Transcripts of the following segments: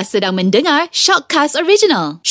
Sedang mendengar Shockcast Original.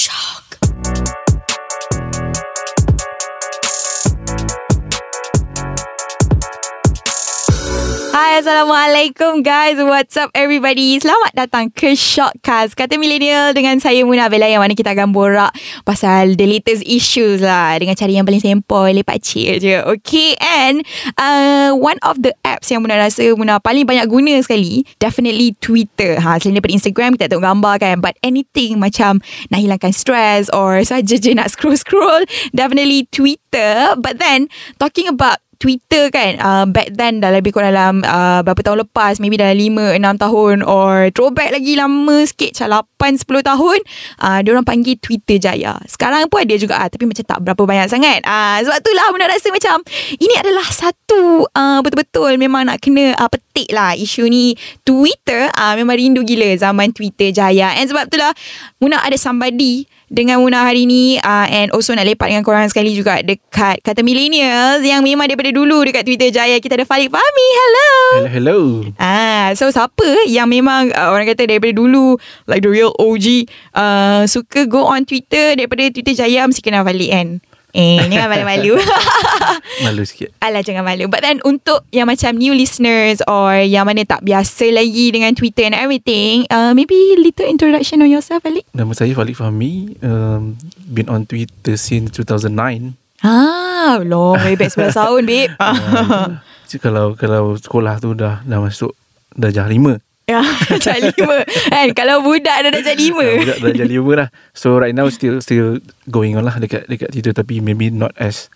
Assalamualaikum guys. What's up everybody? Selamat datang ke Shockcast. Kata Millennial Dengan saya Muna Bella Yang mana kita akan borak Pasal the latest issues lah Dengan cara yang paling sempoi Lepak chill je. Okay And uh, One of the apps Yang Muna rasa Muna paling banyak guna sekali Definitely Twitter. Ha, Selain daripada Instagram Kita tengok gambar kan But anything macam Nak hilangkan stress Or saja je nak scroll-scroll Definitely Twitter. But then Talking about Twitter kan uh, Back then dah lebih kurang dalam uh, Berapa tahun lepas Maybe dalam 5-6 tahun Or throwback lagi lama sikit Macam 8-10 tahun uh, Diorang panggil Twitter Jaya. Sekarang pun ada juga uh, Tapi macam tak berapa banyak sangat. Uh, Sebab tu lah Benda rasa macam Ini adalah satu uh, Betul-betul Memang nak kena uh, petik lah Isu ni. Twitter uh, Memang rindu gila Zaman Twitter Jaya. And sebab tu lah Muna ada somebody dengan Muna hari ni uh, and also nak lepak dengan korang sekali juga dekat kata millennials yang memang daripada dulu dekat Twitter Jaya. Kita ada Falik Fahmi hello. Hello, hello. ah so siapa yang memang uh, orang kata daripada dulu like the real OG uh, suka go on Twitter daripada Twitter Jaya mesti kenal Falik kan Eh, jangan malu-malu. Malu sikit. Alah, jangan malu. But then, untuk yang macam new listeners or yang mana tak biasa lagi dengan Twitter and everything, uh, maybe little introduction on yourself, Falik. Nama saya Falik Fahmi. Um, been on Twitter since 2009. Ah, long way back 11 tahun, babe. Uh, kalau kalau sekolah tu dah dah masuk darjah lima. Ya, darjah lima. Kan, kalau budak dah darjah lima. Uh, budak darjah lima lah. So right now still still going on lah dekat dekat Twitter tapi maybe not as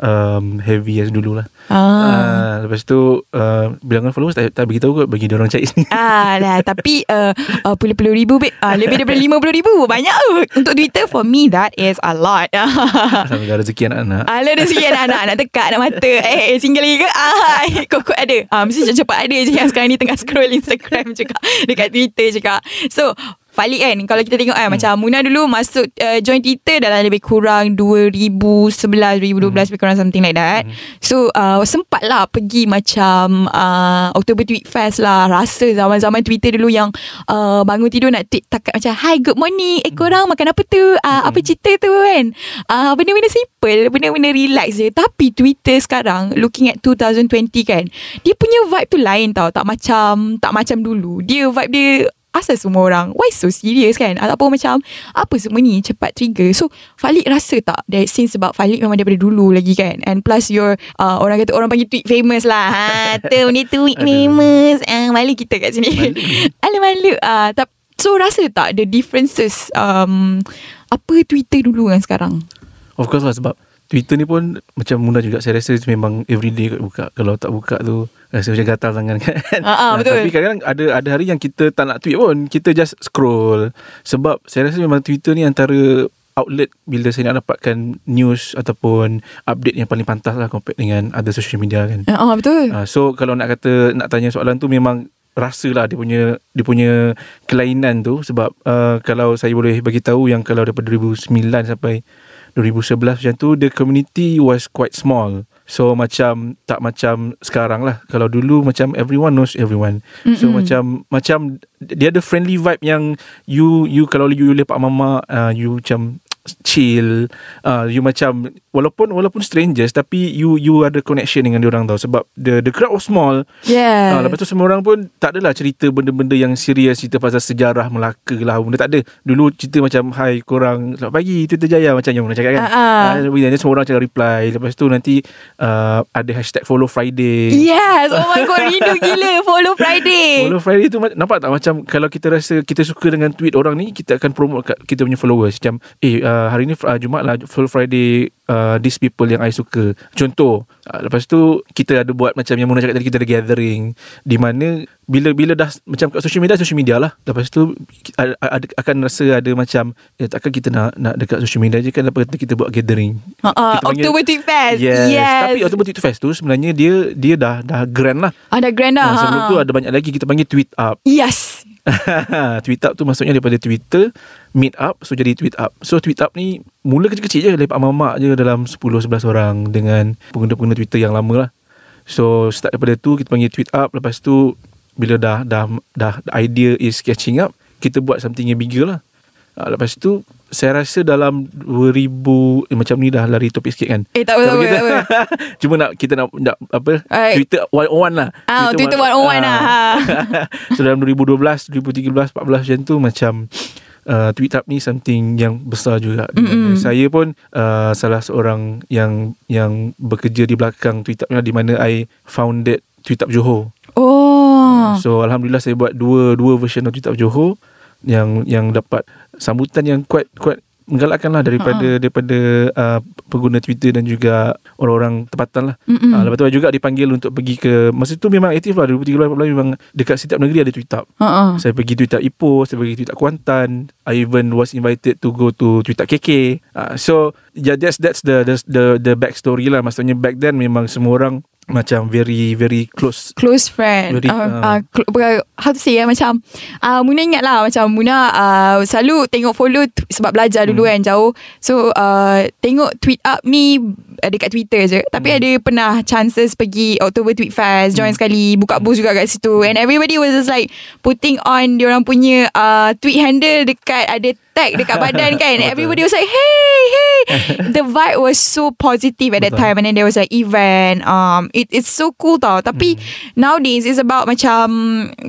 um, heavy as dulu lah. Ah. Uh, lepas tu uh, bilangan followers tak, tak beritahu kot bagi orang cari sini. Ah, lah, tapi uh, uh, puluh-puluh ribu, babe. Uh, lebih daripada lima puluh ribu. Banyak tu. Untuk Twitter, for me, that is a lot. Sampai ada rezeki anak-anak. Ala ada sikit anak Nak tekak Nak mata Eh eh, single lagi ke ah, Kok-kok ada ah, Mesti cepat-cepat ada je Yang sekarang ni tengah scroll Instagram juga Dekat Twitter juga So Falik kan Kalau kita tengok kan hmm. Macam Muna dulu Masuk uh, join Twitter Dalam lebih kurang 2011 2012 hmm. Lebih kurang something like that hmm. So uh, Sempat lah Pergi macam uh, Oktober Tweet Fest lah Rasa zaman-zaman Twitter dulu Yang uh, Bangun tidur nak tweet takat Macam Hi good morning Eh korang makan apa tu uh, hmm. Apa cerita tu kan uh, Benda-benda simple Benda-benda relax je Tapi Twitter sekarang Looking at 2020 kan Dia punya vibe tu lain tau Tak macam Tak macam dulu Dia vibe dia asal semua orang. Why so serious kan? Ataupun macam apa semua ni cepat trigger? So Falik rasa tak that since sebab Falik memang daripada dulu lagi kan? And plus your uh, orang kata orang panggil tweet famous lah. Ha tu ni tweet famous. Ah malu kita kat sini. Malu. Malu ah uh, so rasa tak the differences um apa Twitter dulu kan sekarang? Of course lah sebab Twitter ni pun macam mudah juga saya rasa memang everyday kot buka. Kalau tak buka tu rasa macam gatal tangan kan. Ah, ah, betul. Tapi kadang-kadang ada ada hari yang kita tak nak tweet pun. Kita just scroll. Sebab saya rasa memang Twitter ni antara outlet bila saya nak dapatkan news ataupun update yang paling pantas lah compare dengan other social media kan. Ah, uh, betul. Uh, so kalau nak kata nak tanya soalan tu memang rasalah dia punya dia punya kelainan tu sebab uh, kalau saya boleh bagi tahu yang kalau daripada 2009 sampai 2011 macam tu the community was quite small. So macam tak macam sekarang lah. Kalau dulu macam everyone knows everyone. Mm-hmm. so macam macam dia ada friendly vibe yang you you kalau you lepak mama uh, you macam chill uh, you macam walaupun walaupun strangers tapi you you ada connection dengan dia orang tau. Sebab the the crowd was small. Yeah uh, lepas tu semua orang pun tak adalah cerita benda-benda yang serius cerita pasal sejarah Melaka lah benda tak ada. Dulu cerita macam hai korang selamat pagi Twitter Jaya macam yang orang cakap kan. Uh-uh. uh, semua orang cakap reply. Lepas tu nanti uh, ada hashtag follow Friday. Yes. Oh my god rindu gila. Follow Friday. Follow Friday tu nampak tak? Macam kalau kita rasa kita suka dengan tweet orang ni kita akan promote kat kita punya followers. Macam eh uh, uh, hari ni uh, Jumaat lah Full Friday uh, These people yang I suka. Contoh uh, Lepas tu Kita ada buat Macam yang Muna cakap tadi Kita ada gathering. Di mana Bila-bila dah Macam kat social media Social media lah. Lepas tu ada, ada, Akan rasa ada macam eh, Takkan kita nak Nak dekat social media je kan? Apa kita buat gathering. Uh-uh, October Tweet Fest. Yes. yes. Tapi October Tweet Fest tu Sebenarnya dia Dia dah Dah grand lah. Ah, dah grand lah uh, Sebelum ha. tu ada banyak lagi. Kita panggil tweet up. Yes tweet up tu maksudnya daripada Twitter meet up so jadi tweet up. So tweet up ni mula kecil-kecil je lepak mamak je dalam 10-11 orang dengan pengguna-pengguna Twitter yang lama lah. So start daripada tu kita panggil tweet up. Lepas tu bila dah dah dah idea is catching up kita buat something yang bigger lah. Uh, lepas tu saya rasa dalam 2000 eh, macam ni dah lari topik sikit kan. Eh, tak apa, Tapi tak apa, apa. Cuma nak kita nak, nak apa Alright. Twitter 101 lah. Ah, Twitter 101 lah, ha. so dalam 2012, 2013, 14 macam tu macam uh, tweet up ni something yang besar juga. Mm-mm. Saya pun uh, salah seorang yang yang bekerja di belakang tweet up ni lah, di mana I founded tweet up Johor. Oh. So alhamdulillah saya buat dua dua version of tweet up Johor yang yang dapat sambutan yang kuat kuat menggalakkan lah daripada daripada uh, pengguna Twitter dan juga orang-orang tempatan lah. Uh, lepas tu juga dipanggil untuk pergi ke masa tu memang aktif lah 2013 14 memang dekat setiap negeri ada tweet up. Uh-uh. Saya pergi up Ipoh, saya pergi up Kuantan. I even was invited to go to up KK. Uh, so yeah that's that's the the the, the backstory lah. Maksudnya back then memang semua orang macam very very close close friend. Very, uh, uh, uh, how to say ya macam uh, Muna ingat lah macam Muna uh, selalu tengok follow sebab belajar dulu kan jauh. So uh, tengok tweet up ni uh, dekat Twitter je. Tapi ada pernah chances pergi October Tweet Fest join sekali buka booth juga kat situ. And everybody was just like putting on diorang punya uh, tweet handle dekat ada tag dekat badan kan. Everybody was like hey hey. The vibe was so positive at that time. And then there was like event. Um it it's so cool tau. Tapi nowadays it's about macam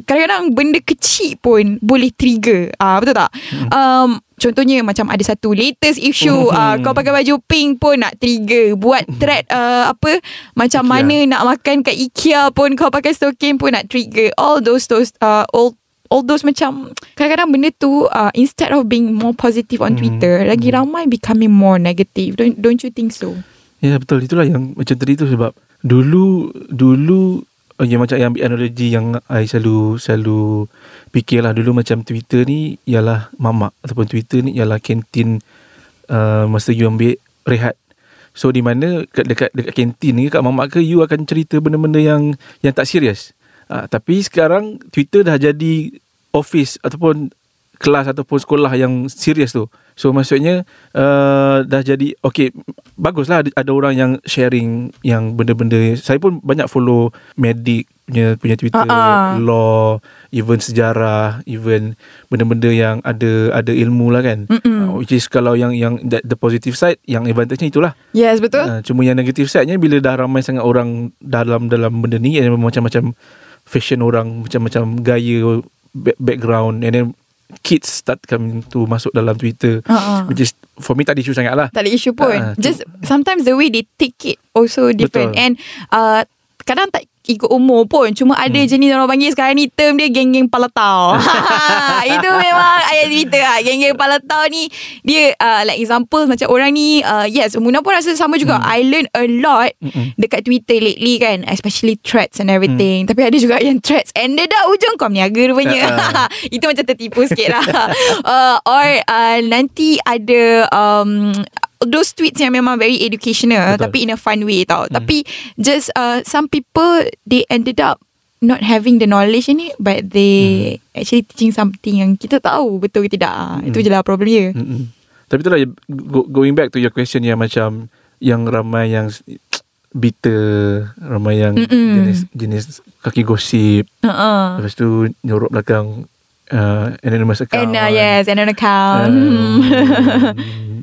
kadang-kadang benda kecil pun boleh trigger. Ah uh, betul tak? Um Contohnya macam ada satu latest issue uh, kau pakai baju pink pun nak trigger. Buat thread uh, apa macam IKEA. mana nak makan kat IKEA pun kau pakai stokin pun nak trigger. All those those uh, all all those macam kadang-kadang benda tu uh, instead of being more positive on Hmm. Twitter lagi ramai becoming more negative. Don't don't you think so? Ya betul. Itulah yang macam tadi tu sebab dulu dulu yang macam yang ambil analogi yang I selalu selalu fikirlah dulu macam Twitter ni ialah mamak ataupun Twitter ni ialah kantin uh, masa you ambil rehat. So di mana kat dekat dekat kantin ni kat mamak ke you akan cerita benda-benda yang yang tak serius. Uh, tapi sekarang Twitter dah jadi office ataupun kelas ataupun sekolah yang serius tu. So maksudnya uh, dah jadi okay baguslah ada, ada orang yang sharing yang benda-benda saya pun banyak follow medik punya punya Twitter ah. law even sejarah even benda-benda yang ada ada ilmu lah kan Mm-mm. uh, which is kalau yang yang that, the positive side yang advantage-nya itulah yes betul Uh, cuma yang negatif side-nya bila dah ramai sangat orang dalam dalam benda ni yang macam-macam fashion orang macam-macam gaya back- background and then kids start coming to masuk dalam Twitter Uh-uh. which is for me tak ada isu sangat lah Tak ada isu pun. Ah, Just sometimes the way they take it also different. Betul. And uh, kadang tak ikut umur pun. Cuma ada Hmm. jenis orang panggil sekarang ni term dia geng-geng palatau. Itu memang ayat Twitter lah. Geng-geng palatau ni dia uh, like example macam orang ni uh, yes Muna pun rasa sama juga. Hmm. I learn a lot Mm-mm. dekat Twitter lately kan especially threads and Hmm. everything. Tapi ada juga yang threads ended up ujung kau meniaga rupanya. Uh-uh. Itu macam tertipu sikit lah. uh, or uh, nanti ada um, those tweets yang memang very educational Betul. tapi in a fun way tau. Tapi just uh, some people they ended up not having the knowledge in it but they actually teaching something yang kita tahu betul ke tidak. Ah, Itu je lah problem dia. Mm-mm. Tapi itulah go, going back to your question yang macam yang ramai yang bitter, ramai yang Mm-mm. jenis jenis kaki gosip, Uh-uh. lepas tu nyorok belakang uh, anonymous account. And uh, yes, and an account. Um,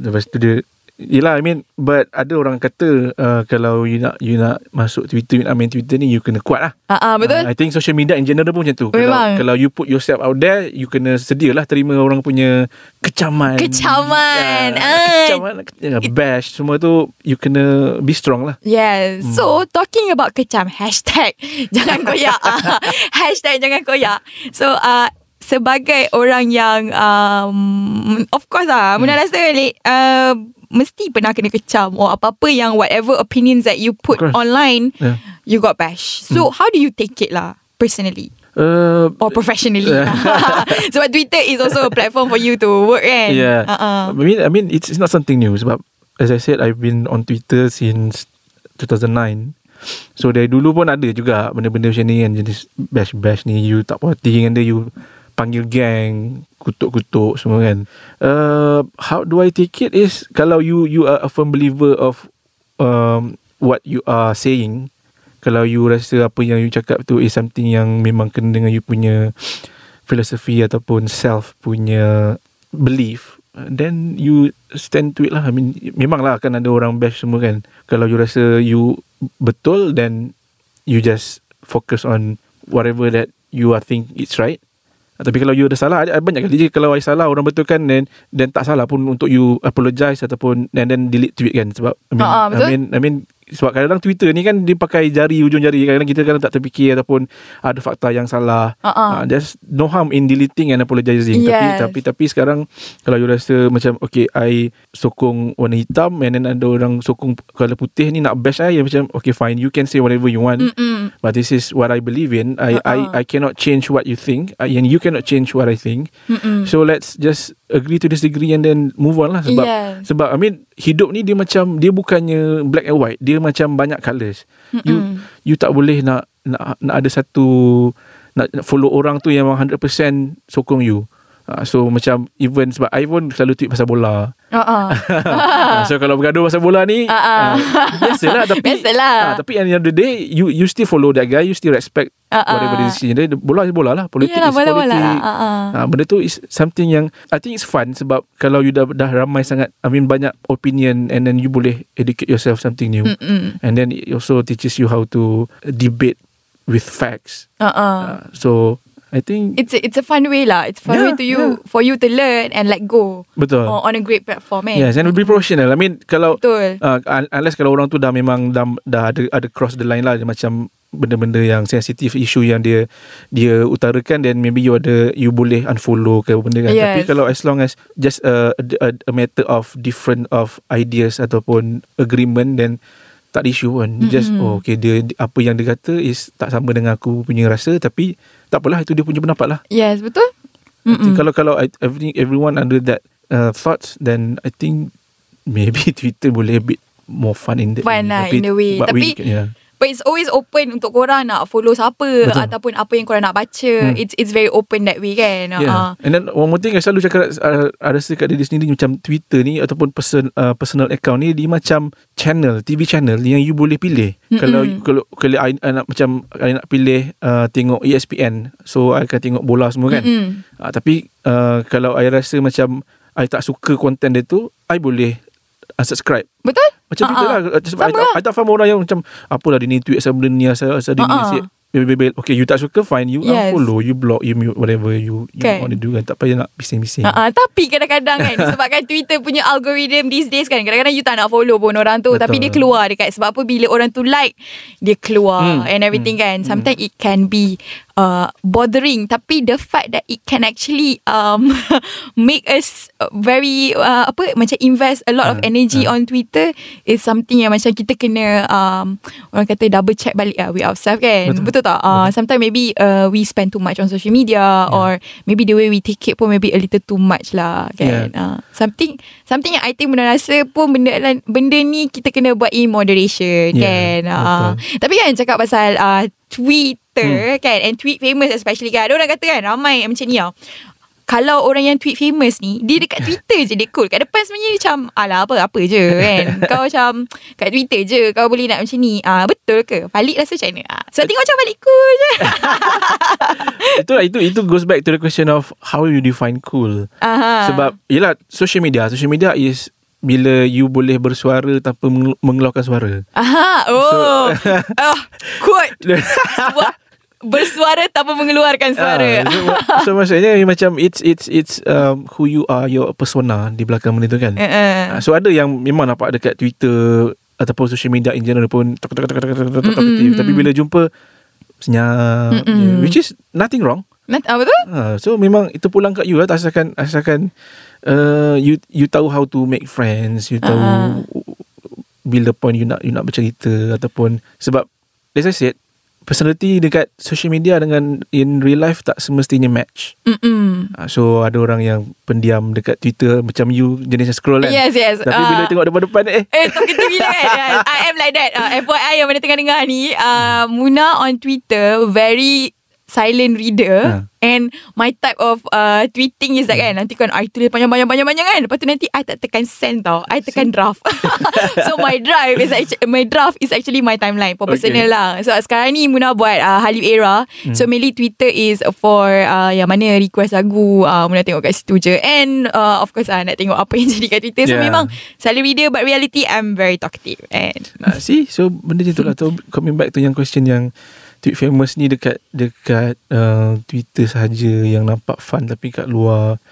lepas tu dia Yelah I mean But ada orang kata uh, Kalau you nak You nak masuk Twitter You nak main Twitter ni You kena kuat lah Ah, ah, betul. Uh, I think social media in general pun macam tu kalau, Memang. kalau you put yourself out there You kena sedia lah Terima orang punya Kecaman Kecaman. Ah, Ah. Kecaman uh, Bash Semua tu You kena Be strong lah Yes. Hmm. So talking about kecam hashtag jangan koyak. Ah, hashtag jangan koyak. So uh, sebagai orang yang um, of course lah, Hmm. Muna rasa uh, mesti pernah kena kecam or apa-apa yang whatever opinions that you put online yeah. you got bash. So how do you take it lah personally uh, or professionally? Sebab Twitter is also a platform for you to work kan. Yeah. Uh-uh. I mean, I mean, it's, it's not something new. Sebab, as I said, I've been on Twitter since 2009. So dari dulu pun ada juga benda-benda macam ni kan jenis bash-bash ni you tak puas hati dengan dia you panggil gang kutuk-kutuk semua kan. Uh, how do I take it is kalau you you are a firm believer of um, what you are saying kalau you rasa apa yang you cakap tu is something yang memang kena dengan you punya philosophy ataupun self punya belief then you stand to it lah. I mean memanglah akan ada orang bash semua kan? Kalau you rasa you betul then you just focus on whatever that you are think it's right tapi kalau you ada salah ada- banyak kali je kalau I salah orang betulkan then then tak salah pun untuk you apologize ataupun and then delete tweet kan sebab I mean, ha, betul. I mean I mean sebab kadang-kadang Twitter ni kan dia pakai jari ujung jari kadang-kadang kita kadang tak terfikir ataupun ada fakta yang salah Ha-ha. uh, there's no harm in deleting and apologizing tapi Yes. tapi tapi sekarang kalau you rasa macam okay I sokong warna hitam and then ada orang sokong colour putih ni nak bash I macam okay fine you can say whatever you want Mm-mm. but this is what I believe in I Uh-uh. I I cannot change what you think and you cannot change what I think Mm-mm. so let's just agree to disagree and then move on lah sebab Yes. sebab I mean hidup ni dia macam dia bukannya black and white dia macam banyak colours you Mm-mm. you tak boleh nak nak, nak ada satu nak, nak follow orang tu yang memang 100% sokong you uh, so macam even sebab I pun selalu tweet pasal bola Uh-uh. uh, so kalau bergaduh pasal bola ni Ah, ah. uh, biasalah tapi Biasalah. ah, tapi at the end of the day you you still follow that guy you still respect Ah, ah. whatever the decision dia bola is bola lah politik Yalah, is politik. Ah, ah. Ah, benda tu is something yang I think it's fun sebab kalau you dah dah ramai sangat I mean banyak opinion and then you boleh educate yourself something new Mm-mm. and then it also teaches you how to debate with facts Uh-uh. uh, so I think It's a, it's a fun way lah. It's a fun Yeah, way to you for you to learn and let go betul oh, on a great platform. Eh? yes and be professional I mean kalau Betul. uh, un- unless kalau orang tu dah memang dah, dah ada ada cross the line lah dia macam benda-benda yang sensitif isu yang dia dia utarakan then maybe you ada you boleh unfollow ke benda kan Yes. tapi kalau as long as just a, a, a matter of different of ideas ataupun agreement then tak ada isu kan mm-hmm. just oh okay dia apa yang dia kata is tak sama dengan aku punya rasa tapi tak apalah itu dia punya pendapat lah Yes, betul? Kalau kalau I, everything everyone under that uh, thoughts then I think maybe Twitter boleh a bit more fun in that Fun way. lah, in a way. but Tapi- we, yeah. But it's always open untuk korang nak follow siapa Betul. ataupun apa yang korang nak baca. Hmm. It's it's very open that way kan. Yeah. Uh-uh. And then one more thing I selalu cakap uh, rasa kat diri sendiri macam Twitter ni ataupun person uh, personal account ni dia macam channel TV channel yang you boleh pilih. Mm-mm. Kalau kalau kalau I, I nak macam I nak pilih uh, tengok ESPN so I akan tengok bola semua kan. Mm-mm. Uh, tapi uh, kalau I rasa macam I tak suka konten dia tu I boleh unsubscribe. Betul? Macam Ah, Twitter ah. lah Sebab I, Sama tak, lah. I tak faham orang yang macam Apalah dia ni tweet asal benda ni Asal, asal dia ni Ah, ah. asyik Bebel-bebel Okay you tak suka Fine you Yes. unfollow You block You mute Whatever you, you Kan. want to do kan Tak payah nak bising-bising Uh-uh, tapi kadang-kadang kan Sebabkan Twitter punya algorithm These days kan Kadang-kadang you tak nak follow pun orang tu Betul. Tapi dia keluar dekat Sebab apa Bila orang tu like Dia keluar Hmm. And everything kan Sometimes it can be uh, Bothering Tapi the fact that It can actually um, Make us uh, Very uh, Apa Macam invest A lot of Ah, energy ah. on Twitter Is something yang Macam kita kena um, Orang kata double check balik uh, With ourselves kan Betul. Betul, tak uh, Sometimes maybe uh, We spend too much on social media Or maybe the way we take it pun Maybe a little too much lah kan Yeah. uh, Something Something yang I think Benda rasa pun Benda benda ni Kita kena buat in moderation Yeah, kan? Uh, Tapi kan cakap pasal uh, Twitter kan? And tweet famous especially kan? Ada orang kata kan Ramai macam ni tau kalau orang yang tweet famous ni Dia dekat Twitter je Dia cool. Kat depan sebenarnya dia macam Alah apa-apa je kan? Kau macam Kat Twitter je Kau boleh nak macam ni. Ah Betul ke? Valid rasa macam mana? Ah, So tengok macam Valid cool je. Itu, itu itu goes back to the question of How you define cool. Aha. Sebab Yelah social media. Social media is Bila you boleh bersuara Tanpa meng- mengeluarkan suara. Aha, oh. oh quote. Suara, bersuara tanpa mengeluarkan suara. Ah, so, so maksudnya macam it's it's it's um, who you are your persona di belakang benda tu kan. Uh-uh. Uh, so ada yang memang nampak dekat Twitter ataupun social media in general pun tok tok tok tok tok tok tapi bila jumpa senyap yeah, which is nothing wrong. Nat- ah, betul? Uh, so memang itu pulang kat you lah asalkan asalkan uh, you you tahu how to make friends, you tahu Ah. bila point you nak you nak bercerita ataupun sebab as I said personality dekat social media dengan in real life tak semestinya match. Mm-mm. Uh, so ada orang yang pendiam dekat Twitter macam you jenis yang scroll kan. Yes, yes. Tapi Ah. bila tengok depan-depan eh Eh, kita bila kan I am like that uh, FYI yang mana tengah dengar ni uh, Muna on Twitter Very silent reader Ha. and my type of uh, tweeting is like kan nanti kan I tulis panjang-panjang-panjang kan lepas tu nanti I tak tekan send tau I tekan draft. So my drive is actually my draft is actually my timeline for personal Okay. lah. So sekarang ni Muna buat uh, Halib Era. So mainly Twitter is for uh, yang mana request lagu uh, Muna tengok kat situ je. And uh, of course uh, nak tengok apa yang jadi kat Twitter. So Yeah. memang silent reader but reality I'm very talkative and Nah, see so benda macam tu lah. Coming back to yang question yang tweet famous ni dekat dekat uh, Twitter sahaja yang nampak fun tapi kat luar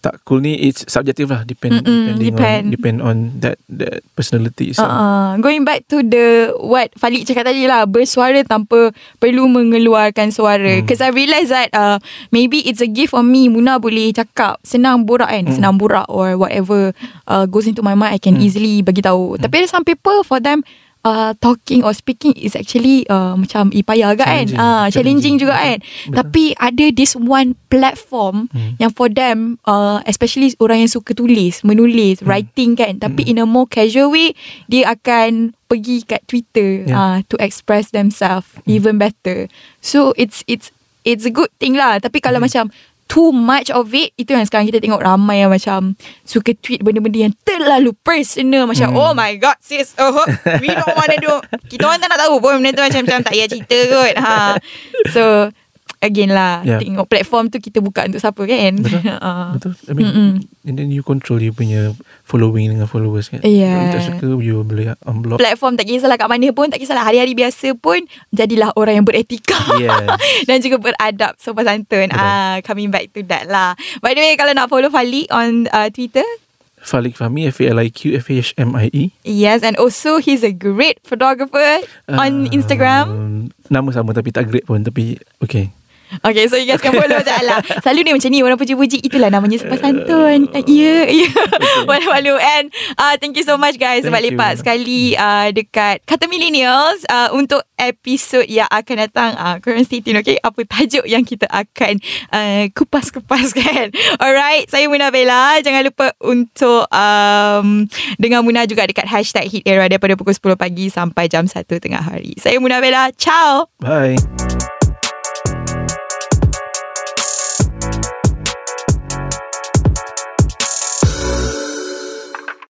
tak cool ni it's subjective lah depend Mm-mm, depending depend. on depend on that that personality itself. Uh, going back to the what Falik cakap tadi lah bersuara tanpa perlu mengeluarkan suara. Hmm. Because I realise that uh, maybe it's a gift for me. Muna boleh cakap senang borak kan, Hmm. senang borak or whatever uh, goes into my mind I can Hmm. easily bagi tahu. Tapi ada some people for them Uh, talking or speaking is actually uh, macam payah agak kan Challenging. uh, challenging Challenging. juga kan Betul. tapi ada this one platform Hmm. yang for them uh, especially orang yang suka tulis menulis Hmm. writing kan tapi in a more casual way dia akan pergi kat Twitter Yeah. uh, to express themselves Hmm. even better so it's it's it's a good thing lah tapi kalau Hmm. macam too much of it itu yang sekarang kita tengok ramai yang macam suka tweet benda-benda yang terlalu personal macam Hmm. oh my god sis oh we don't want to do kita orang tak nak tahu pun benda tu macam macam tak payah cerita kot ha so again lah Yeah. tengok platform tu kita buka untuk siapa kan Betul. Ah. Betul. I mean, Mm-mm. and then you control you punya following dengan followers kan. Yeah. You tak suka, you boleh unblock. platform tak kisahlah kat mana pun tak kisahlah hari-hari biasa pun jadilah orang yang beretika Yes. dan juga beradab sopan santun ah coming back to that lah by the way kalau nak follow Fali on uh, Twitter Falik Fahmi, F-A-L-I-Q, F-A-H-M-I-E. yes and also he's a great photographer on Uh, Instagram Nama sama tapi tak great pun. Tapi, okay. Okay so you guys can follow macam Alah Selalu dia macam ni Orang puji-puji Itulah namanya sopan santun. Uh, Ya Ya. Malu-malu. And uh, thank you so much guys. Sebab you. lepak sekali uh, Dekat Kata Millennials uh, Untuk episod yang akan datang uh, Korang stay tune okay? Apa tajuk yang kita akan uh, Kupas-kupaskan Alright Saya Muna Bella. Jangan lupa untuk um, Dengan Muna juga dekat Hashtag Hit Era Daripada pukul 10 pagi Sampai jam 1 tengah hari. Saya Muna Bella. Ciao. Bye.